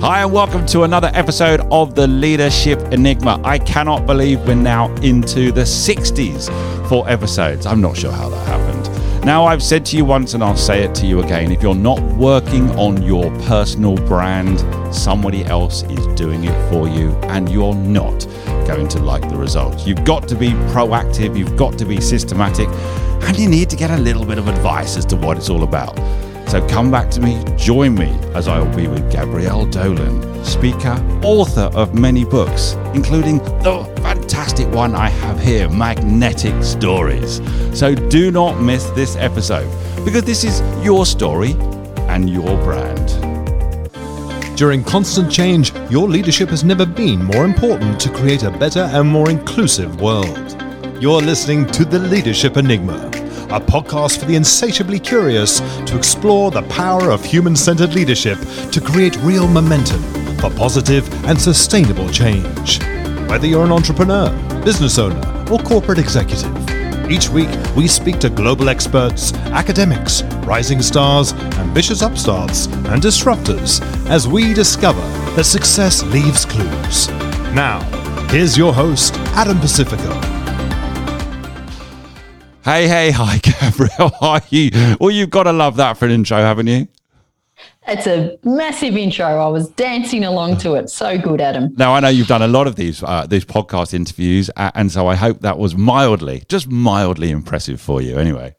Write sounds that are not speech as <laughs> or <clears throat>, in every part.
Hi, and welcome to another episode of the Leadership Enigma. I cannot believe we're now into the 60s for episodes. I'm not sure how that happened. Now, I've said to you once, and I'll say it to you again if you're not working on your personal brand, somebody else is doing it for you, and you're not going to like the results. You've got to be proactive, you've got to be systematic, and you need to get a little bit of advice as to what it's all about. So come back to me, join me as I will be with Gabrielle Dolan, speaker, author of many books, including the fantastic one I have here, Magnetic Stories. So do not miss this episode because this is your story and your brand. During constant change, your leadership has never been more important to create a better and more inclusive world. You're listening to The Leadership Enigma a podcast for the insatiably curious to explore the power of human centered leadership to create real momentum for positive and sustainable change. Whether you're an entrepreneur, business owner, or corporate executive, each week we speak to global experts, academics, rising stars, ambitious upstarts, and disruptors as we discover that success leaves clues. Now, here's your host, Adam Pacifico. Hey, hey, hi, <laughs> Gabrielle. How are you? Well, you've got to love that for an intro, haven't you? It's a massive intro. I was dancing along to it. So good, Adam. Now I know you've done a lot of these uh, these podcast interviews, and so I hope that was mildly, just mildly impressive for you. Anyway,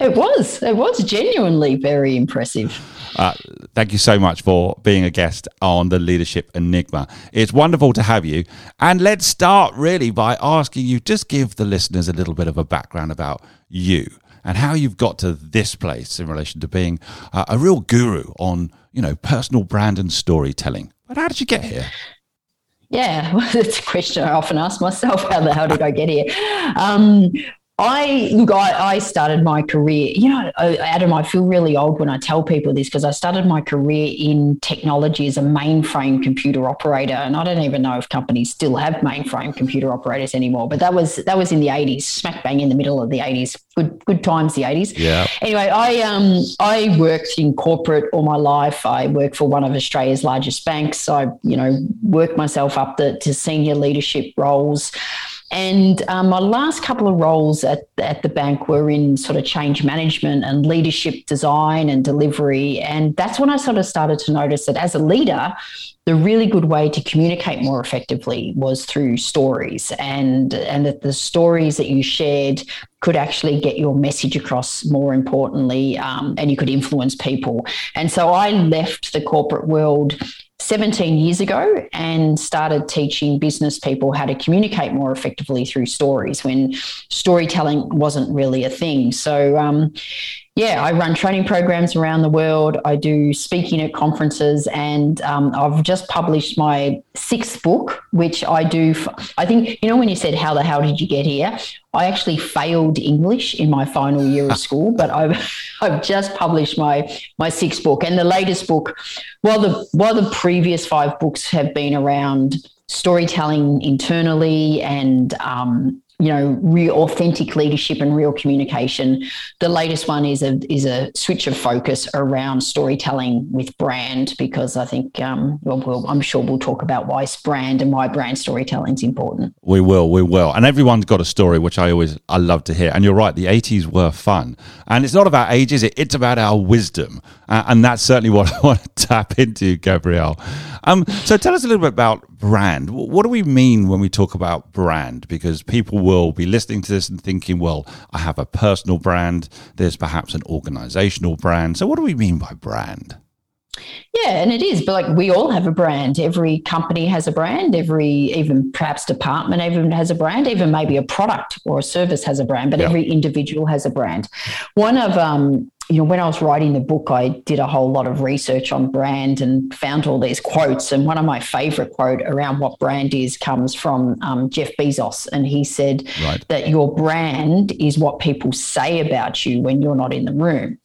it was. It was genuinely very impressive. Uh, thank you so much for being a guest on the Leadership Enigma. It's wonderful to have you. And let's start really by asking you just give the listeners a little bit of a background about you and how you've got to this place in relation to being uh, a real guru on, you know, personal brand and storytelling. But how did you get here? Yeah, <laughs> well, that's a question I often ask myself. How the hell did I get here? Um, I look, I, I, started my career, you know, Adam, I feel really old when I tell people this because I started my career in technology as a mainframe computer operator. And I don't even know if companies still have mainframe computer operators anymore, but that was that was in the 80s, smack bang in the middle of the 80s. Good good times, the 80s. Yeah. Anyway, I um I worked in corporate all my life. I worked for one of Australia's largest banks. I, you know, worked myself up the, to senior leadership roles. And um, my last couple of roles at, at the bank were in sort of change management and leadership design and delivery. And that's when I sort of started to notice that as a leader, the really good way to communicate more effectively was through stories and and that the stories that you shared could actually get your message across more importantly um, and you could influence people and so i left the corporate world 17 years ago and started teaching business people how to communicate more effectively through stories when storytelling wasn't really a thing. So, um, yeah, I run training programs around the world. I do speaking at conferences, and um, I've just published my sixth book, which I do. I think you know when you said how the hell did you get here? I actually failed English in my final year of <laughs> school, but I've I've just published my my sixth book, and the latest book. While the while the previous five books have been around storytelling internally and um, you know, real authentic leadership and real communication. The latest one is a is a switch of focus around storytelling with brand because I think um, well, well, I'm sure we'll talk about why brand and why brand storytelling is important. We will, we will, and everyone's got a story, which I always I love to hear. And you're right, the '80s were fun, and it's not about age, is it? It's about our wisdom, uh, and that's certainly what I <laughs> want to tap into, Gabrielle. Um, so tell us a little bit about brand. What do we mean when we talk about brand? Because people will be listening to this and thinking, well, I have a personal brand. There's perhaps an organizational brand. So what do we mean by brand? Yeah, and it is, but like we all have a brand. Every company has a brand. Every even perhaps department even has a brand. Even maybe a product or a service has a brand. But every individual has a brand. One of um, you know, when I was writing the book, I did a whole lot of research on brand and found all these quotes. And one of my favorite quote around what brand is comes from um, Jeff Bezos, and he said right. that your brand is what people say about you when you're not in the room.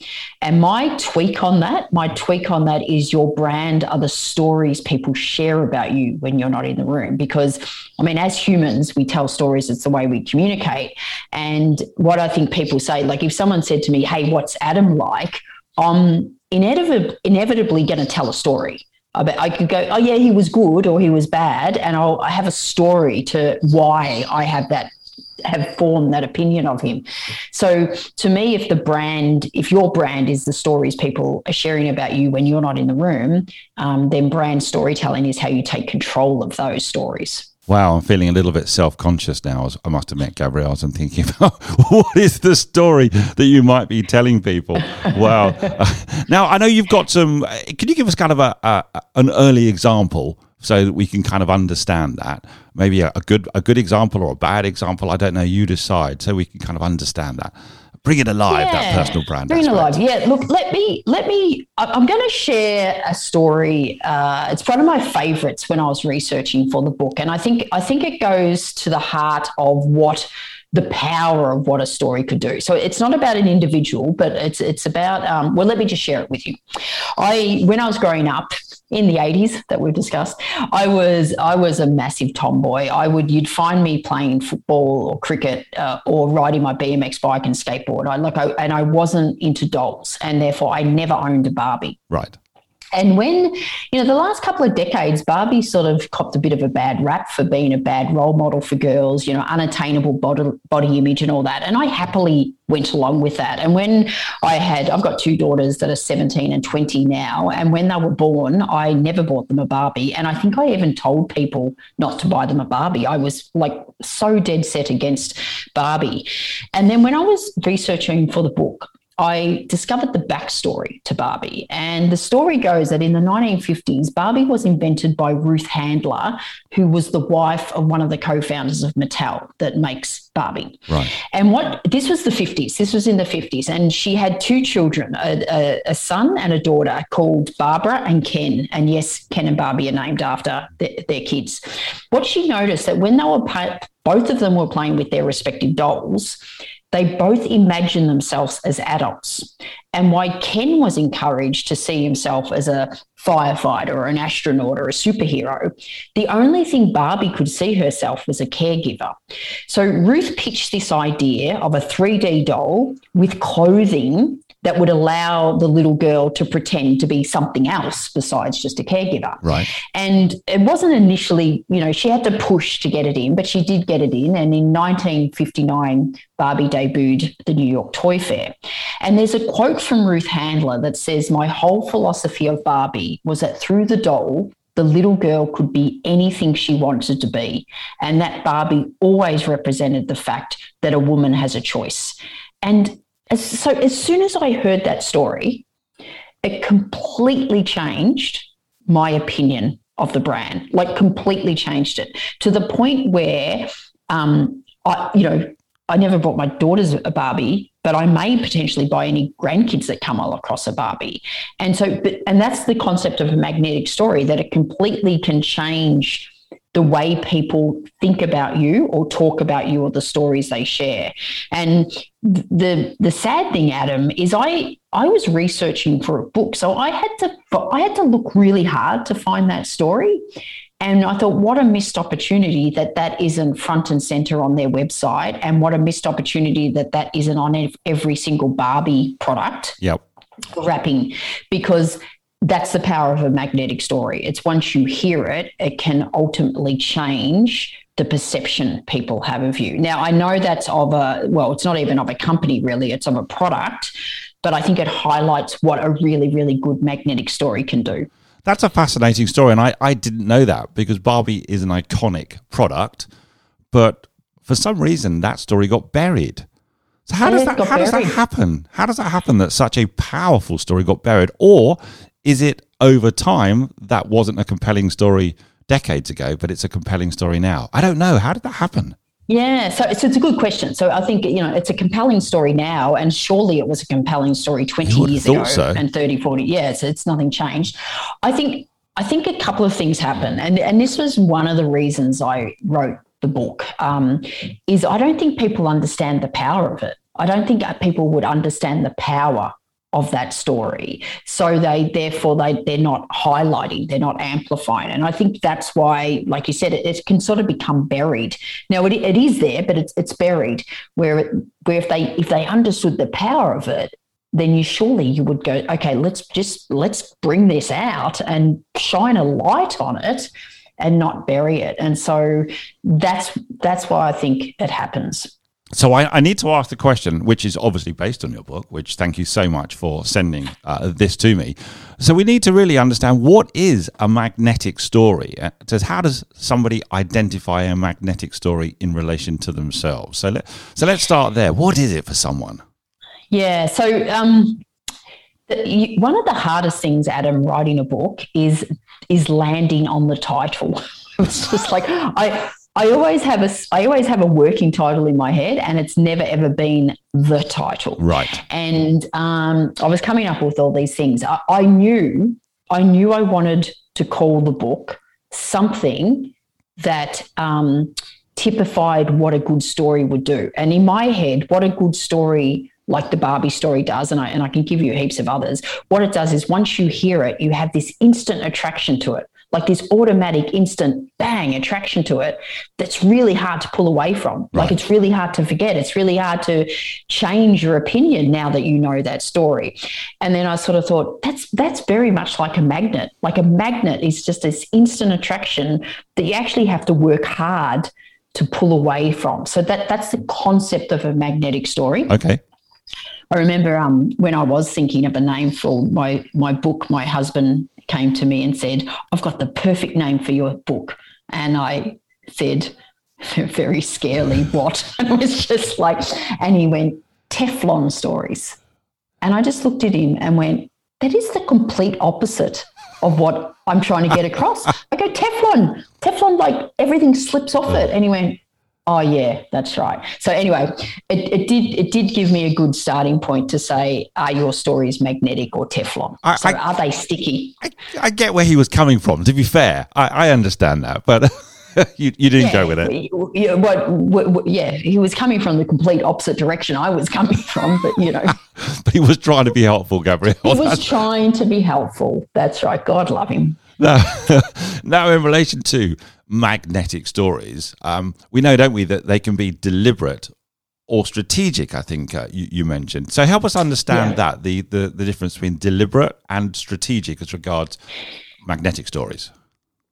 And my tweak on that, my tweak on that is your brand are the stories people share about you when you're not in the room. Because I mean, as humans, we tell stories. It's the way we communicate. And what I think people say, like if someone said to me, "Hey, what's Adam?" Like, I'm inevitably, inevitably going to tell a story I could go, oh yeah, he was good or he was bad, and I'll I have a story to why I have that have formed that opinion of him. So to me, if the brand, if your brand is the stories people are sharing about you when you're not in the room, um, then brand storytelling is how you take control of those stories. Wow, I'm feeling a little bit self conscious now. I must admit, Gabrielle, I'm thinking about <laughs> what is the story that you might be telling people? Wow. <laughs> now, I know you've got some. Uh, can you give us kind of a, a an early example so that we can kind of understand that? Maybe a, a good a good example or a bad example. I don't know. You decide, so we can kind of understand that bring it alive yeah. that personal brand bring aspect. it alive yeah look let me let me i'm going to share a story uh, it's one of my favorites when i was researching for the book and i think i think it goes to the heart of what the power of what a story could do. So it's not about an individual, but it's it's about. Um, well, let me just share it with you. I when I was growing up, in the 80s that we've discussed i was i was a massive tomboy. I would you'd find me playing football or cricket uh, or riding my bmx bike and skateboard. I like I, and i wasn't into dolls and therefore i never owned a barbie. Right and when, you know, the last couple of decades, Barbie sort of copped a bit of a bad rap for being a bad role model for girls, you know, unattainable body, body image and all that. And I happily went along with that. And when I had, I've got two daughters that are 17 and 20 now. And when they were born, I never bought them a Barbie. And I think I even told people not to buy them a Barbie. I was like so dead set against Barbie. And then when I was researching for the book, I discovered the backstory to Barbie. And the story goes that in the 1950s, Barbie was invented by Ruth Handler, who was the wife of one of the co founders of Mattel that makes Barbie. Right. And what this was the 50s, this was in the 50s. And she had two children, a, a, a son and a daughter called Barbara and Ken. And yes, Ken and Barbie are named after the, their kids. What she noticed that when they were both of them were playing with their respective dolls, they both imagine themselves as adults. And why Ken was encouraged to see himself as a firefighter or an astronaut or a superhero, the only thing Barbie could see herself was a caregiver. So Ruth pitched this idea of a 3D doll with clothing that would allow the little girl to pretend to be something else besides just a caregiver. Right. And it wasn't initially, you know, she had to push to get it in, but she did get it in. And in 1959, Barbie debuted the New York Toy Fair. And there's a quote from Ruth Handler that says, My whole philosophy of Barbie was that through the doll, the little girl could be anything she wanted to be. And that Barbie always represented the fact that a woman has a choice. And so as soon as I heard that story, it completely changed my opinion of the brand, like completely changed it to the point where, um, I, you know, I never bought my daughters a Barbie, but I may potentially buy any grandkids that come all across a Barbie. And so, but, and that's the concept of a magnetic story that it completely can change the way people think about you or talk about you or the stories they share. And the the sad thing, Adam, is I I was researching for a book, so I had to I had to look really hard to find that story. And I thought, what a missed opportunity that that isn't front and center on their website, and what a missed opportunity that that isn't on every single Barbie product. Yep. Wrapping, because that's the power of a magnetic story. It's once you hear it, it can ultimately change the perception people have of you. Now, I know that's of a, well, it's not even of a company really, it's of a product, but I think it highlights what a really, really good magnetic story can do. That's a fascinating story. And I, I didn't know that because Barbie is an iconic product, but for some reason that story got buried. So how does that how does that happen? How does that happen that such a powerful story got buried? Or is it over time that wasn't a compelling story decades ago, but it's a compelling story now? I don't know. How did that happen? Yeah, so, so it's a good question. So I think, you know, it's a compelling story now, and surely it was a compelling story 20 years ago so. and 30, 40 years. It's nothing changed. I think I think a couple of things happen, and, and this was one of the reasons I wrote the book, um, is I don't think people understand the power of it. I don't think people would understand the power of that story. So they therefore they they're not highlighting, they're not amplifying. And I think that's why, like you said, it, it can sort of become buried. Now it, it is there, but it's it's buried. Where it, where if they if they understood the power of it, then you surely you would go, okay, let's just let's bring this out and shine a light on it and not bury it. And so that's that's why I think it happens. So I, I, need to ask the question, which is obviously based on your book. Which thank you so much for sending uh, this to me. So we need to really understand what is a magnetic story. Uh, how does somebody identify a magnetic story in relation to themselves? So let so let's start there. What is it for someone? Yeah. So um, the, one of the hardest things, Adam, writing a book is is landing on the title. <laughs> it's just like I I always have a I always have a working title in my head, and it's never ever been the title. Right. And um, I was coming up with all these things. I, I knew I knew I wanted to call the book something that um, typified what a good story would do. And in my head, what a good story like the Barbie story does, and I and I can give you heaps of others. What it does is once you hear it, you have this instant attraction to it like this automatic instant bang attraction to it that's really hard to pull away from. Right. Like it's really hard to forget. It's really hard to change your opinion now that you know that story. And then I sort of thought that's that's very much like a magnet. Like a magnet is just this instant attraction that you actually have to work hard to pull away from. So that that's the concept of a magnetic story. Okay. I remember um, when I was thinking of a name for my my book, my husband came to me and said, I've got the perfect name for your book. And I said, <laughs> very scarily, what? <laughs> And it was just like, and he went, Teflon stories. And I just looked at him and went, that is the complete opposite of what I'm trying to get across. I go, Teflon, Teflon, like everything slips off it. And he went, Oh yeah, that's right. So anyway, it, it did it did give me a good starting point to say, are your stories magnetic or Teflon? I, so I, are they sticky? I, I, get where he was coming from. To be fair, I, I understand that, but <laughs> you, you didn't yeah, go with it. Yeah, what, yeah, he was coming from the complete opposite direction I was <laughs> coming from, but you know. <laughs> but he was trying to be helpful, Gabrielle. He was trying to be helpful. That's right. God love him. Now, <laughs> now in relation to magnetic stories, um, we know, don't we, that they can be deliberate or strategic. I think uh, you, you, mentioned. So help us understand yeah. that the, the the difference between deliberate and strategic as regards magnetic stories.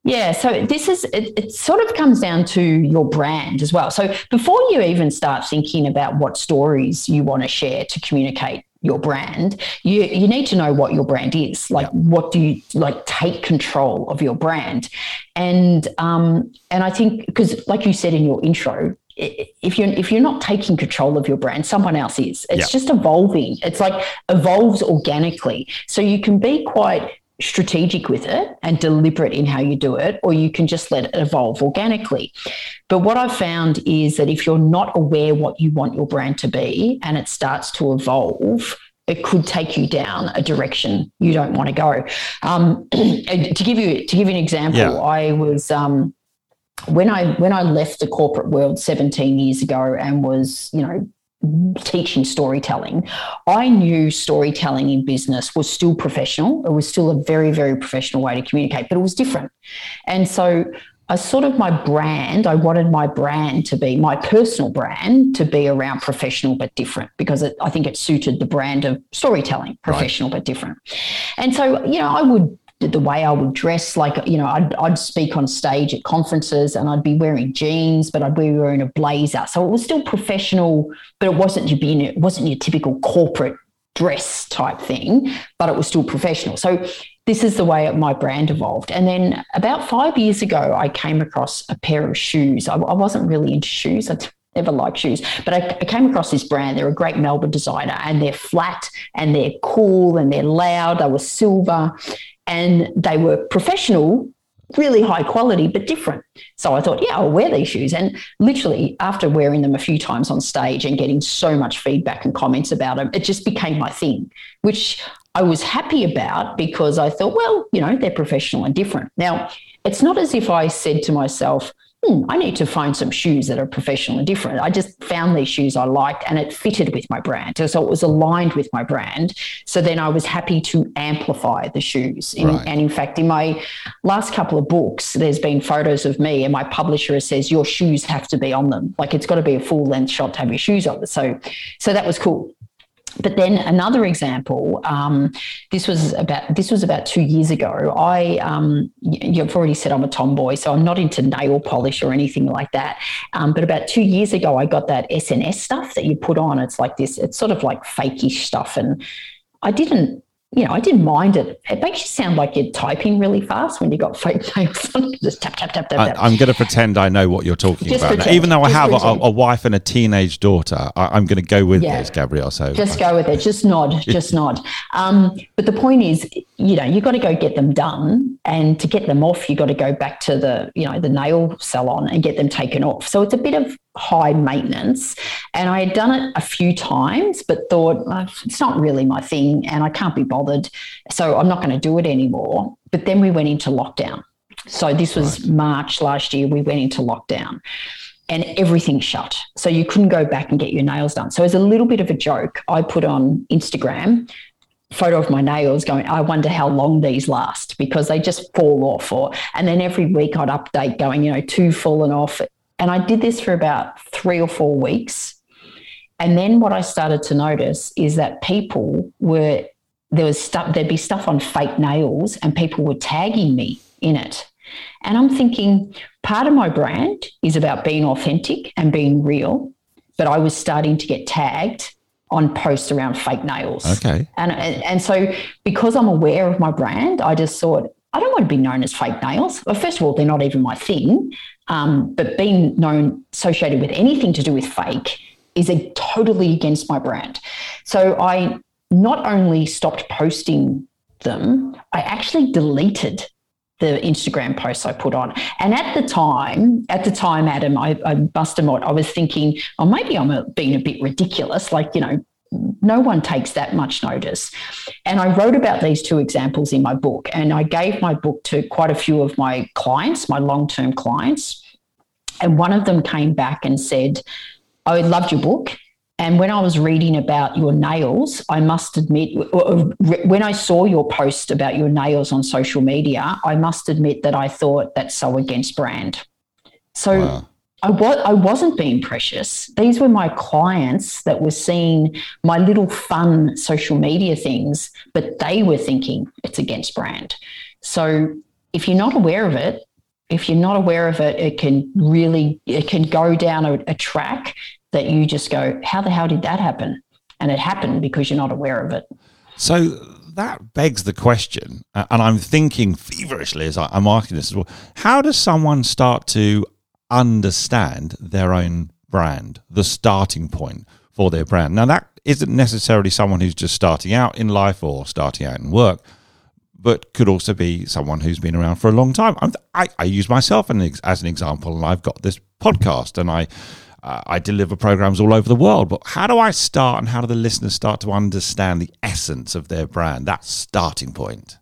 Yeah, so this is it, it, sort of comes down to your brand as well. So before you even start thinking about what stories you want to share to communicate your brand, you you need to know what your brand is. Like, yeah. what do you like? Take control of your brand, and um, and I think because, like you said in your intro, if you're if you're not taking control of your brand, someone else is. It's yeah. just evolving. It's like evolves organically. So you can be quite strategic with it and deliberate in how you do it, or you can just let it evolve organically. But what I've found is that if you're not aware what you want your brand to be and it starts to evolve, it could take you down a direction you don't want to go. Um, <clears throat> to give you to give you an example, yeah. I was um, when I when I left the corporate world 17 years ago and was you know teaching storytelling, I knew storytelling in business was still professional. It was still a very, very professional way to communicate, but it was different. And so I sort of my brand, I wanted my brand to be my personal brand to be around professional but different because it, I think it suited the brand of storytelling, professional right. but different. And so, you know, I would the way I would dress. Like, you know, I'd, I'd speak on stage at conferences and I'd be wearing jeans, but I'd be wearing a blazer. So it was still professional, but it wasn't your being, it wasn't your typical corporate dress type thing, but it was still professional. So this is the way my brand evolved. And then about five years ago, I came across a pair of shoes. I, I wasn't really into shoes. I never liked shoes, but I, I, came across this brand. They're a great Melbourne designer and they're flat and they're cool and they're loud. They were silver and they were professional, really high quality, but different. So I thought, yeah, I'll wear these shoes. And literally, after wearing them a few times on stage and getting so much feedback and comments about them, it just became my thing, which I was happy about because I thought, well, you know, they're professional and different. Now, it's not as if I said to myself, hmm, I need to find some shoes that are professional and different. I just found these shoes I liked and it fitted with my brand. So it was aligned with my brand. So then I was happy to amplify the shoes. In, right. And in fact, in my last couple of books, there's been photos of me and my publisher says, your shoes have to be on them. Like it's got to be a full length shot to have your shoes on. So, so that was cool. But then another example, um, this was about this was about two years ago. I um, you've already said I'm a tomboy, so I'm not into nail polish or anything like that. Um, but about two years ago, I got that SNS stuff that you put on. It's like this. It's sort of like fakeish stuff, and I didn't you know, I didn't mind it. It makes you sound like you're typing really fast when you got <laughs> fake nails on. Just tap, tap, tap, tap, tap. I, am going to pretend I know what you're talking Just about. pretend. Even though I have a, a wife and a teenage daughter, I, I'm going to go with Yeah. this, Gabrielle. So Just go with it. Just nod. Just nod. Um, but the point is, you know, you've got to go get them done, and to get them off, you've got to go back to the, you know, the nail salon and get them taken off. So it's a bit of high maintenance. And I had done it a few times, but thought "Oh, it's not really my thing, and I can't be bothered, so I'm not going to do it anymore. But then we went into lockdown. So this was March last year. We went into lockdown and everything shut. So you couldn't go back and get your nails done. So as a little bit of a joke, I put on Instagram photo of my nails going, I wonder how long these last because they just fall off or and then every week I'd update going, you know, two fallen off. And I did this for about three or four weeks. And then what I started to notice is that people were there was stuff there'd be stuff on fake nails and people were tagging me in it. And I'm thinking part of my brand is about being authentic and being real, but I was starting to get tagged on posts around fake nails. okay. And, and and so because I'm aware of my brand, I just thought I don't want to be known as fake nails. Well, first of all, they're not even my thing. Um, but being known associated with anything to do with fake is a totally against my brand. So I not only stopped posting them, I actually deleted the Instagram posts I put on. And at the time, at the time, Adam, I, I must admit, I was thinking, oh, maybe I'm a, being a bit ridiculous. Like, you know, no one takes that much notice. And I wrote about these two examples in my book, and I gave my book to quite a few of my clients, my long term clients. And one of them came back and said, I loved your book. And when I was reading about your nails, I must admit, when I saw your post about your nails on social media, I must admit that I thought that's so against brand. So Wow. I I wasn't being precious. These were my clients that were seeing my little fun social media things, but they were thinking it's against brand. So if you're not aware of it, if you're not aware of it, it can really it can go down a, a track that you just go, how the hell did that happen? And it happened because you're not aware of it. So that begs the question, and I'm thinking feverishly as I'm asking this as well. How does someone start to understand their own brand, the starting point for their brand? Now, that isn't necessarily someone who's just starting out in life or starting out in work, but could also be someone who's been around for a long time. I'm, I, I use myself as an example, and I've got this podcast, and I uh, I deliver programs all over the world. But how do I start, and how do the listeners start to understand the essence of their brand? That starting point.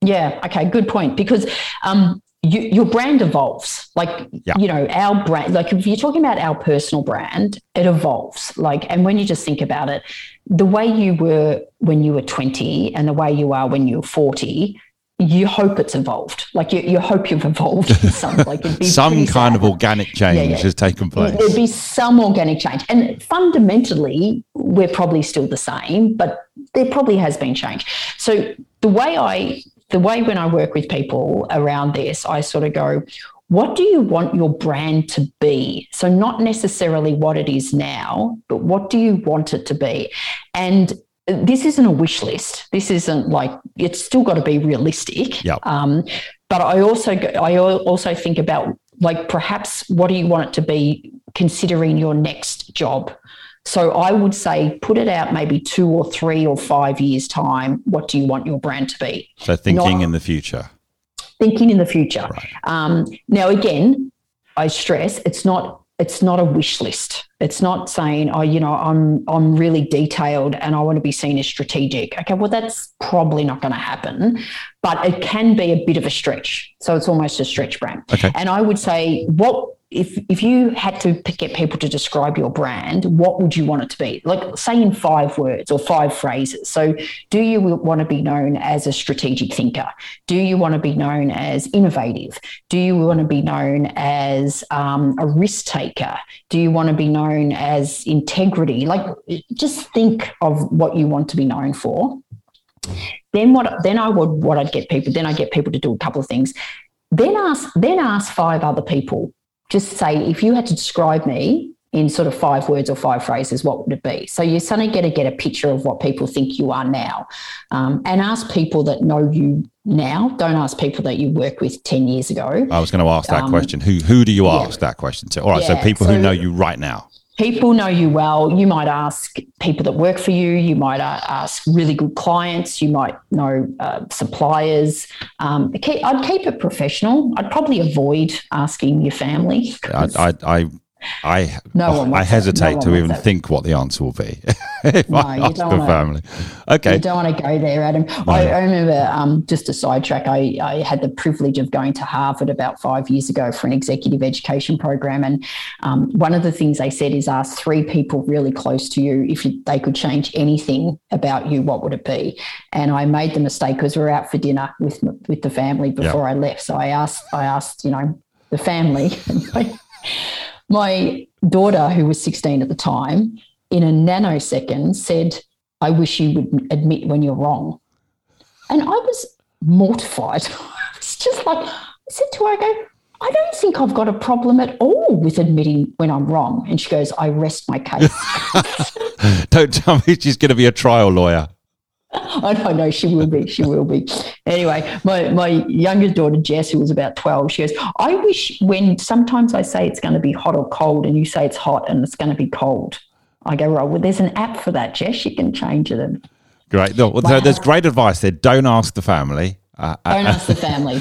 Yeah. Okay. Good point. Because um, you, your brand evolves. Like Yeah. you know, our brand. Like if you're talking about our personal brand, it evolves. Like, and when you just think about it, the way you were when you were 20 and the way you are when you're 40. You hope it's evolved. Like you, you hope you've evolved in <laughs> some like it'd be Some kind of organic change Yeah, yeah. has taken place. There'd be some organic change. And fundamentally, we're probably still the same, but there probably has been change. So the way I the way when I work with people around this, I sort of go, what do you want your brand to be? So not necessarily what it is now, but what do you want it to be? And this isn't a wish list. This isn't like it's still got to be realistic. Yep. Um, but I also I also think about like perhaps what do you want it to be considering your next job. So I would say put it out maybe two or three or five years time. What do you want your brand to be? so thinking not- in the future. Thinking in the future. Right. Um, now again, I stress it's not it's not a wish list. It's not saying, oh, you know, I'm I'm really detailed and I want to be seen as strategic. Okay, well, that's probably not going to happen, but it can be a bit of a stretch. So it's almost a stretch brand. Okay. And I would say, what if if you had to get people to describe your brand, what would you want it to be? Like, say in five words or five phrases. So, do you want to be known as a strategic thinker? Do you want to be known as innovative? Do you want to be known as um, a risk taker? Do you want to be known as integrity? Like, just think of what you want to be known for. Then what? Then I would what I'd get people. Then I get people to do a couple of things. Then ask. Then ask five other people. Just say if you had to describe me in sort of five words or five phrases, what would it be? So you suddenly get to get a picture of what people think you are now, um, and ask people that know you now. Don't ask people that you worked with ten years ago. I was going to ask that um, question. Who who do you ask yeah. that question to? All right, yeah, so people so, who know you right now people know you well. You might ask people that work for you. You might ask really good clients. You might know uh, suppliers. Um, I'd keep it professional. I'd probably avoid asking your family. I, I, I I no I hesitate no to even think what the answer will be <laughs> if no, I ask the family. Okay, you don't want to go there, Adam. No. I, I, remember um, just a sidetrack. I, I had the privilege of going to Harvard about five years ago for an executive education program, and um, one of the things they said is ask three people really close to you if you, they could change anything about you, what would it be? And I made the mistake because we were out for dinner with with the family before I left. So I asked I asked you know the family. <laughs> <laughs> My daughter, who was 16 at the time, in a nanosecond said, I wish you would admit when you're wrong. And I was mortified. <laughs> It's just like, I said to her, I go, I don't think I've got a problem at all with admitting when I'm wrong. And she goes, I rest my case. <laughs> don't tell me she's going to be a trial lawyer. <laughs> I know. She will be. She will be. Anyway, my, my youngest daughter, Jess, who was about 12, she goes, I wish when sometimes I say it's going to be hot or cold and you say it's hot and it's going to be cold. I go, well, there's an app for that, Jess. You can change it. And great. No, so there's great advice there. Don't ask the family. Uh, uh don't ask the <laughs> family.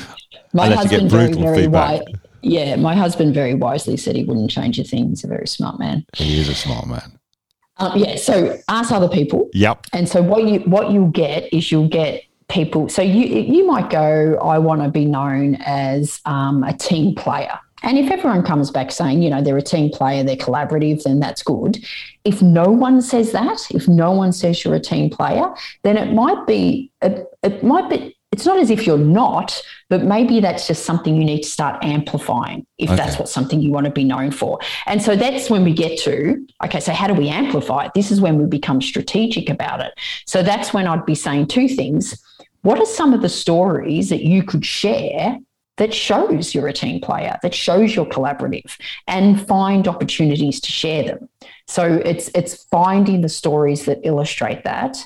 My husband very, very wise. Yeah, my husband very wisely said he wouldn't change a thing. He's a very smart man. He is a smart man. Um, yeah. So ask other people. Yep. And so what you what you'll get is you'll get people. So you you might go, I want to be known as um, a team player. And if everyone comes back saying, you know, they're a team player, they're collaborative, then that's good. If no one says that, if no one says you're a team player, then it might be it, it might be it's not as if you're not, but maybe that's just something you need to start amplifying if okay. that's what something you want to be known for. And so that's when we get to, okay, so how do we amplify it? This is when we become strategic about it. So that's when I'd be saying two things. What are some of the stories that you could share that shows you're a team player, that shows you're collaborative, and find opportunities to share them. So it's it's finding the stories that illustrate that.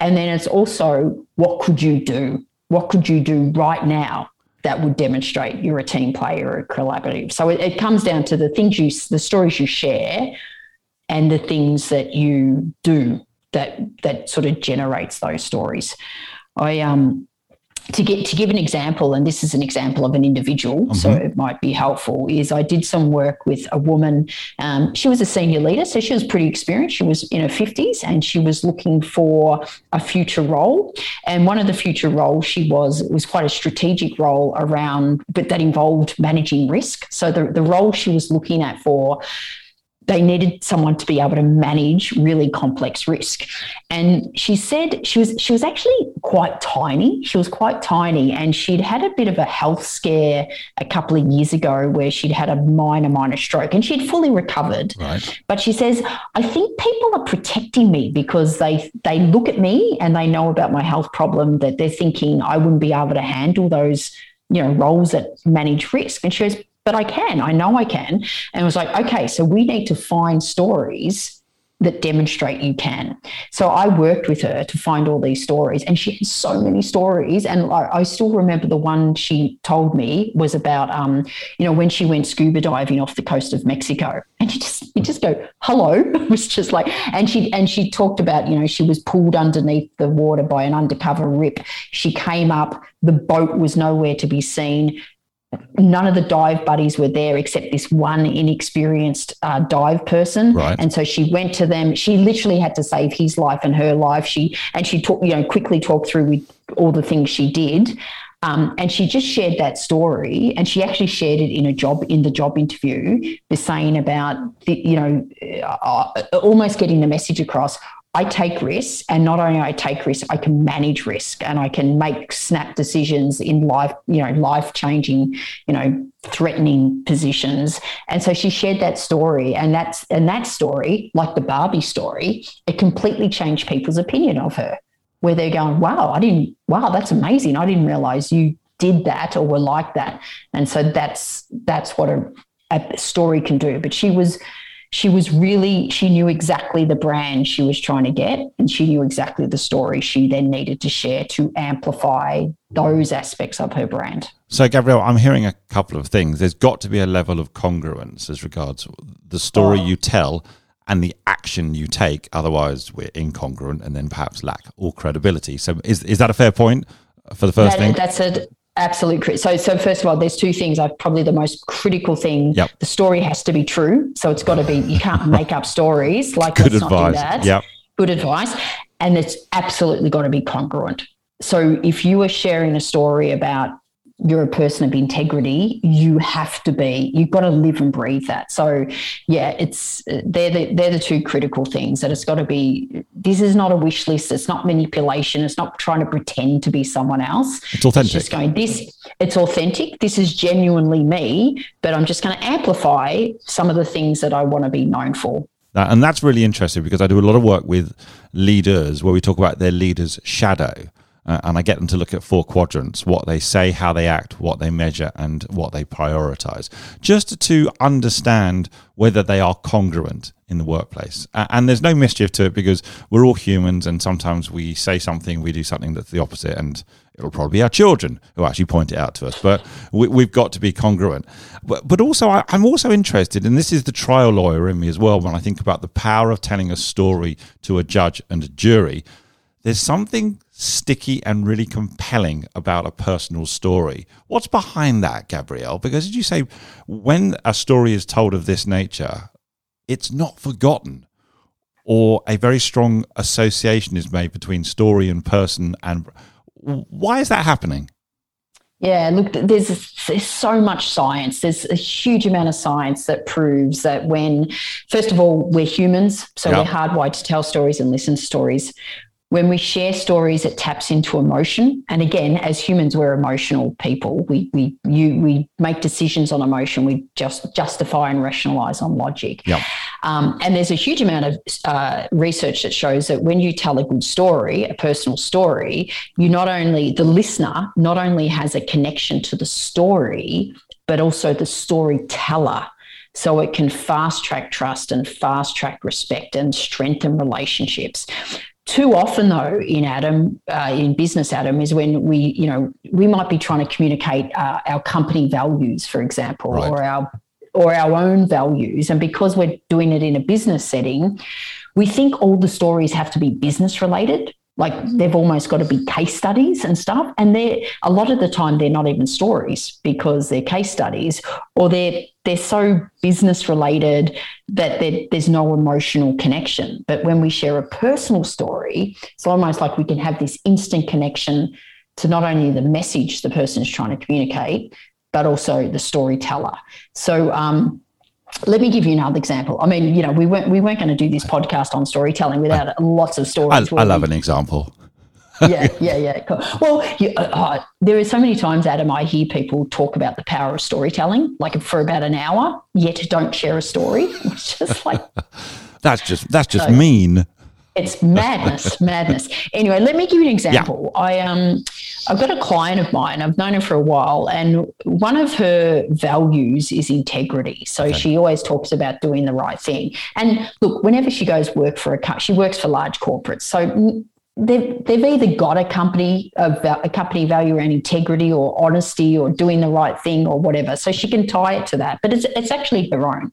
And then it's also what could you do what could you do right now that would demonstrate you're a team player or collaborative? So it, it comes down to the things you, the stories you share, and the things that you do that that sort of generates those stories. I um to get to give an example, and this is an example of an individual, mm-hmm. so it might be helpful. Is I did some work with a woman. Um, she was a senior leader, so she was pretty experienced. She was in her fifties, and she was looking for a future role. And one of the future roles she was was quite a strategic role around, but that involved managing risk. So the the role she was looking at for they needed someone to be able to manage really complex risk. And she said she was she was actually quite tiny. She was quite tiny and she'd had a bit of a health scare a couple of years ago where she'd had a minor minor stroke and she'd fully recovered. Right. But she says, "I think people are protecting me because they they look at me and they know about my health problem that they're thinking I wouldn't be able to handle those you know roles that manage risk." And she goes, but I can. I know I can. And it was like, okay, so we need to find stories that demonstrate you can. So I worked with her to find all these stories, and she had so many stories. And I, still remember the one she told me was about, um, you know, when she went scuba diving off the coast of Mexico, and you just you just go, hello. <laughs> It was just like, and she and she talked about, you know, she was pulled underneath the water by an undercover rip. She came up, the boat was nowhere to be seen none of the dive buddies were there except this one inexperienced uh, dive person right. and so she went to them she literally had to save his life and her life she and she took you know quickly talked through with all the things she did Um, and she just shared that story, and she actually shared it in a job in the job interview, was saying about the, you know uh, uh almost getting the message across. I take risks, and not only I take risks, I can manage risk, and I can make snap decisions in life, you know, life changing, you know, threatening positions. And so she shared that story, and that's and that story, like the Barbie story, it completely changed people's opinion of her, where they're going, "Wow, I didn't. Wow, that's amazing. I didn't realize you did that or were like that." And so that's that's what a, a story can do. But she was she was really she knew exactly the brand she was trying to get and she knew exactly the story she then needed to share to amplify those aspects of her brand. So gabrielle i'm hearing a couple of things. There's got to be a level of congruence as regards the story oh. you tell and the action you take. Otherwise we're incongruent and then perhaps lack all credibility. So is, is that a fair point for the first that, thing? that's a Absolutely. So, so first of all, there's two things. I probably the most critical thing. Yep. The story has to be true. So it's got to be. You can't make up stories. <laughs> Like good let's advice. not do that. Yep. Good advice, and it's absolutely got to be congruent. So if you are sharing a story about you're a person of integrity, you have to be, you've got to live and breathe that. So yeah, it's uh, they're the they're the two critical things that it's got to be this is not a wish list, it's not manipulation, it's not trying to pretend to be someone else. It's authentic. It's just going, this it's authentic, this is genuinely me, but I'm just going to amplify some of the things that I want to be known for. And that's really interesting because I do a lot of work with leaders where we talk about their leader's shadow uh, and I get them to look at four quadrants what they say, how they act, what they measure, and what they prioritize, just to understand whether they are congruent in the workplace. Uh, and there's no mischief to it because we're all humans, and sometimes we say something, we do something that's the opposite, and it'll probably be our children who actually point it out to us. But we, have got to be congruent. But, but also, I, I'm also interested, and this is the trial lawyer in me as well, when I think about the power of telling a story to a judge and a jury. There's something sticky and really compelling about a personal story. What's behind that, Gabrielle? Because as you say, when a story is told of this nature, it's not forgotten, or a very strong association is made between story and person. And why is that happening? Yeah, look, there's, there's so much science. There's a huge amount of science that proves that when, first of all, we're humans, so yep. we're hardwired to tell stories and listen to stories when we share stories, it taps into emotion. And again, as humans, we're emotional people. We we you we make decisions on emotion. We just justify and rationalize on logic. Yep. Um, and there's a huge amount of uh, research that shows that when you tell a good story, a personal story, you not only the listener not only has a connection to the story, but also the storyteller. So it can fast track trust and fast track respect and strengthen relationships too often though in adam uh, in business adam is when we you know we might be trying to communicate uh, our company values for example right. or our or our own values and because we're doing it in a business setting we think all the stories have to be business related like they've almost got to be case studies and stuff and they're a lot of the time they're not even stories because they're case studies or they're they're so business related that there's no emotional connection. But when we share a personal story it's almost like we can have this instant connection to not only the message the person is trying to communicate but also the storyteller. So um, let me give you another example. I mean, you know, we weren't we weren't going to do this podcast on storytelling without I, lots of stories. I, I love an example. yeah, yeah, yeah. Cool. Well, you, uh, uh, there are so many times, Adam, I hear people talk about the power of storytelling, like for about an hour, yet don't share a story. <laughs> It's just like <laughs> that's just that's just so, mean. It's madness, <laughs> madness. Anyway, let me give you an example. Yeah. I um, I've got a client of mine. I've known her for a while, and one of her values is integrity. So okay. she always talks about doing the right thing. And look, whenever she goes work for a, she works for large corporates. So they've, they've either got a company a company value around integrity or honesty or doing the right thing or whatever. So she can tie it to that, but it's it's actually her own.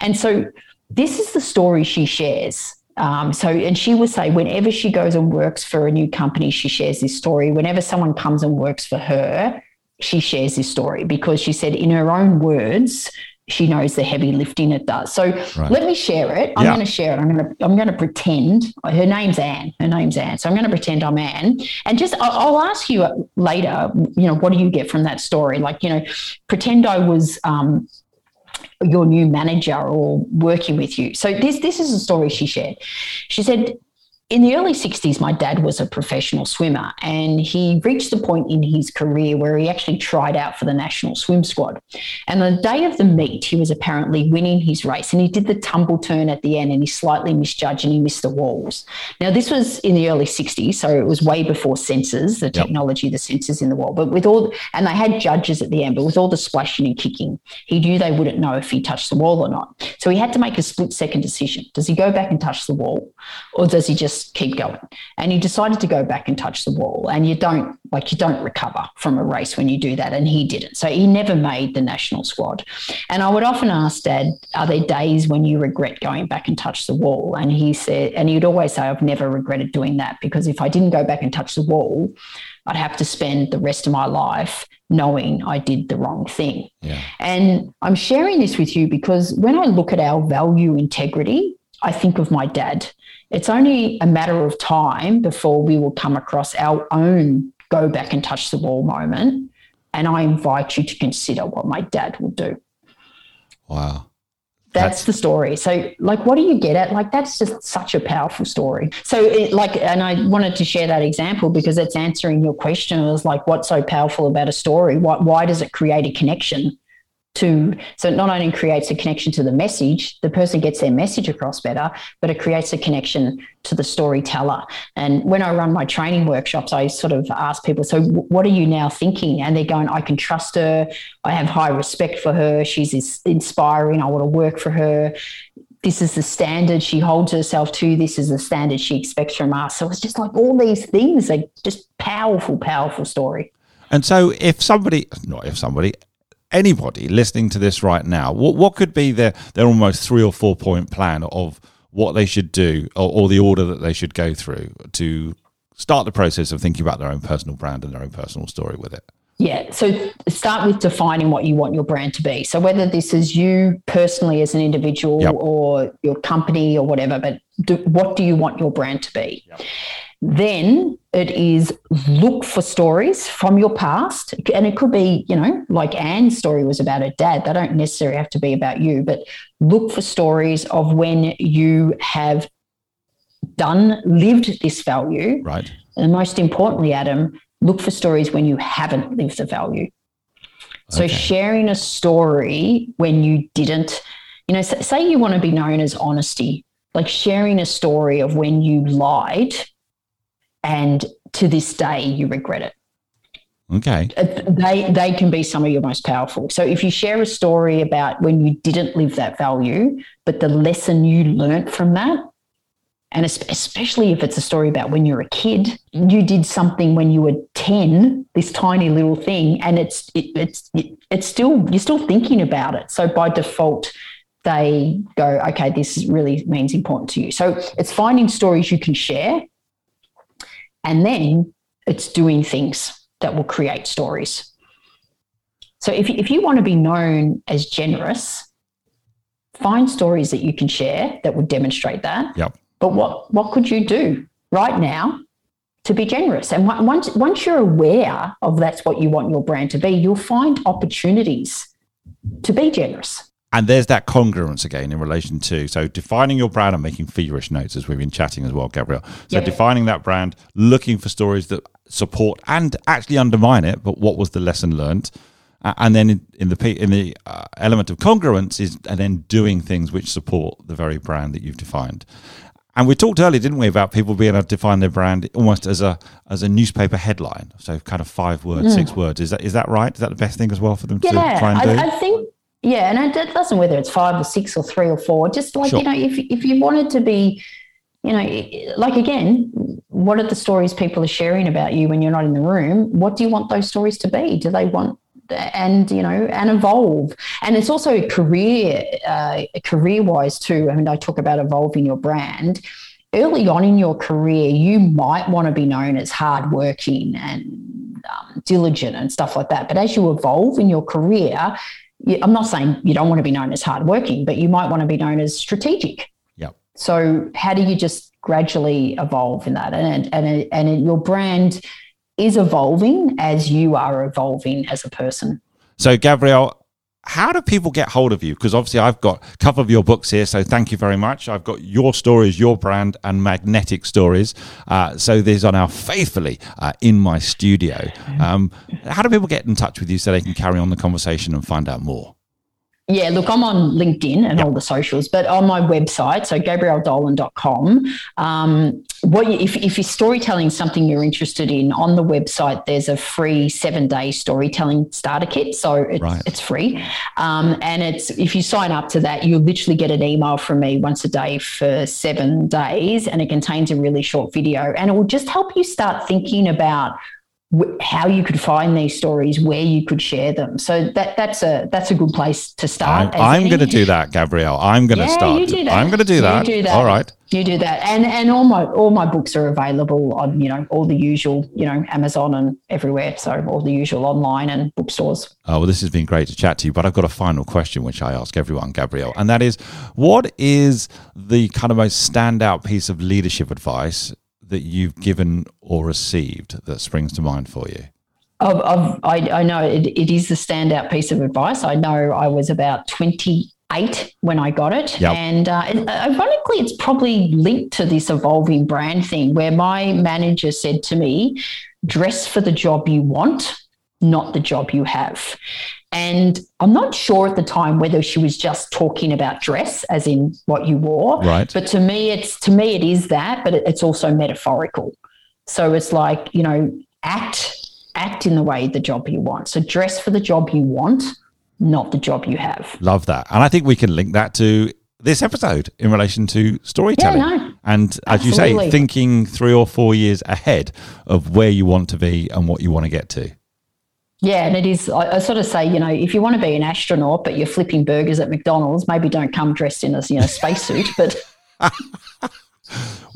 And so this is the story she shares um, so, and she would say, whenever she goes and works for a new company, she shares this story. Whenever someone comes and works for her, she shares this story because she said, in her own words, she knows the heavy lifting it does. So right. let me share it. I'm yeah. going to share it. I'm going to I'm going to pretend her name's Anne. Her name's Anne. So I'm going to pretend I'm Anne, and just I'll, I'll, ask you later. You know, what do you get from that story? Like, you know, pretend I was. Um, your new manager or working with you. So this this is a story she shared. She said in the early 60s, my dad was a professional swimmer and he reached the point in his career where he actually tried out for the national swim squad. And on the day of the meet, he was apparently winning his race and he did the tumble turn at the end and he slightly misjudged and he missed the walls. Now, this was in the early 60s, so it was way before sensors, the technology, the sensors in the wall. But with all, and they had judges at the end, but with all the splashing and kicking, he knew they wouldn't know if he touched the wall or not. So he had to make a split second decision. Does he go back and touch the wall or does he just keep going. And he decided to go back and touch the wall. And you don't like you don't recover from a race when you do that. And he didn't. So he never made the national squad. And I would often ask Dad, are there days when you regret going back and touch the wall? And he said, and he'd always say, I've never regretted doing that because if I didn't go back and touch the wall, I'd have to spend the rest of my life knowing I did the wrong thing. Yeah. And I'm sharing this with you because when I look at our value integrity, I think of my dad. It's only a matter of time before we will come across our own go back and touch the wall moment. And I invite you to consider what my dad will do. Wow. That's, that's, the story. So, like, what do you get at? Like, that's just such a powerful story. So, it, like, and I wanted to share that example because it's answering your question. It was like, what's so powerful about a story? Why, why does it create a connection? To so it not only creates a connection to the message the person gets their message across better but it creates a connection to the storyteller. And when i run my training workshops i sort of ask people so what are you now thinking? And they're going i can trust her. I have high respect for her. She's inspiring. I want to work for her. This is the standard she holds herself to. This is the standard she expects from us. So it's just like all these things are just powerful powerful story. And so if somebody not if somebody anybody listening to this right now, what what could be their their almost three or four point plan of what they should do or, or the order that they should go through to start the process of thinking about their own personal brand and their own personal story with it? Yeah. So start with defining what you want your brand to be. So whether this is you personally as an individual yep. or your company or whatever, but do, what do you want your brand to be? Yep. Then it is look for stories from your past. And it could be, you know, like Anne's story was about her dad. They don't necessarily have to be about you, but look for stories of when you have done, lived this value. Right. And most importantly, Adam, look for stories when you haven't lived the value. So okay. sharing a story when you didn't, you know, say you want to be known as honesty, like sharing a story of when you lied and to this day you regret it. Okay. Uh, they they can be some of your most powerful. So if you share a story about when you didn't live that value, but the lesson you learnt from that, and especially if it's a story about when you're a kid, you did something when you were 10, this tiny little thing, and it's it, it's it, it's still you're still thinking about it. So by default, they go, okay, this really means important to you. So it's finding stories you can share and then it's doing things that will create stories. So if, if you want to be known as generous, find stories that you can share that would demonstrate that. Yep. But what, what could you do right now to be generous? And once, once you're aware of that's what you want your brand to be, you'll find opportunities to be generous. And there's that congruence again in relation to so defining your brand and making feverish notes as we've been chatting as well, Gabrielle. So yep. defining that brand, looking for stories that support and actually undermine it, but what was the lesson learned? Uh, and then in, in the in the uh, element of congruence is and then doing things which support the very brand that you've defined. And we talked earlier, didn't we, about people being able to define their brand almost as a as a newspaper headline, so kind of five words, mm. six words. Is that is that right? Is that the best thing as well for them yeah, to try and do? I, I think yeah, and it doesn't whether it's five or six or three or four. Just like sure. you know, if if you wanted to be, you know, like again, what are the stories people are sharing about you when you're not in the room? What do you want those stories to be? Do they want and you know and evolve and it's also career uh, career wise too i mean i talk about evolving your brand early on in your career you might want to be known as hardworking and um, diligent and stuff like that but as you evolve in your career I'm not saying you don't want to be known as hardworking, but you might want to be known as strategic. Yeah. So how do you just gradually evolve in that? And and and your brand is evolving as you are evolving as a person. So, Gabrielle, how do people get hold of you? Because obviously, I've got a couple of your books here, so thank you very much. I've got your stories, your brand, and magnetic stories. Uh, so these are now faithfully uh, in my studio. Um, how do people get in touch with you so they can carry on the conversation and find out more? Yeah, look, I'm on LinkedIn and yep. all the socials, but on my website, so gabrielledolan.com, um, what you, if, if your storytelling is something you're interested in, on the website, there's a free seven day storytelling starter kit. So it's, right. it's free. Um, and it's if you sign up to that, you'll literally get an email from me once a day for seven days, and it contains a really short video. And it will just help you start thinking about how you could find these stories, where you could share them. So that that's a that's a good place to start. I'm, I'm going to do that, Gabrielle. I'm going to yeah, start. You do that. I'm going to do that. You do that. All right. You do that, and and all my all my books are available on you know all the usual you know Amazon and everywhere. So all the usual online and bookstores. Oh well, this has been great to chat to you. But I've got a final question which I ask everyone, Gabrielle, and that is, what is the kind of most standout piece of leadership advice that you've given or received that springs to mind for you? I've, I've, i I, know it, it is the standout piece of advice. I know I was about 28 when I got it. Yep. And uh, ironically, it's probably linked to this evolving brand thing where my manager said to me, dress for the job you want, not the job you have. And I'm not sure at the time whether she was just talking about dress, as in what you wore. Right. But to me, it's to me it is that, but it's also metaphorical. So it's like you know, act act in the way the job you want. So dress for the job you want, not the job you have. Love that, and I think we can link that to this episode in relation to storytelling. Yeah, no, and as absolutely. you say, thinking three or four years ahead of where you want to be and what you want to get to. Yeah, and it is. I, I, sort of say, you know, if you want to be an astronaut, but you're flipping burgers at McDonald's, maybe don't come dressed in a you know spacesuit. But <laughs>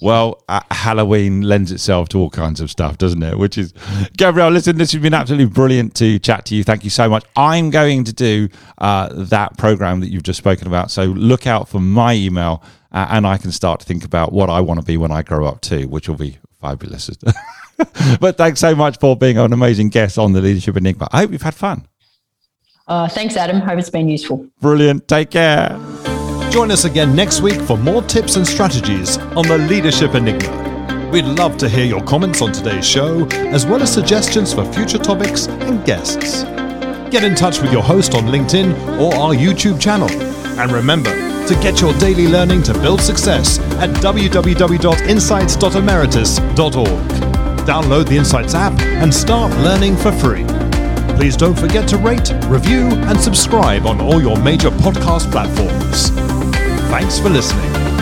well, uh, Halloween lends itself to all kinds of stuff, doesn't it? Which is, Gabrielle, listen, this has been absolutely brilliant to chat to you. Thank you so much. I'm going to do uh, that program that you've just spoken about. So look out for my email, uh, and I can start to think about what I want to be when I grow up too, which will be fabulous. <laughs> but thanks so much for being an amazing guest on the Leadership Enigma. I hope you've had fun. Uh, thanks, Adam. Hope it's been useful. Brilliant. Take care. Join us again next week for more tips and strategies on the Leadership Enigma. We'd love to hear your comments on today's show, as well as suggestions for future topics and guests. Get in touch with your host on LinkedIn or our YouTube channel. And remember to get your daily learning to build success at www.insights.emeritus.org download the Insights app and start learning for free. Please don't forget to rate, review, and subscribe on all your major podcast platforms. Thanks for listening.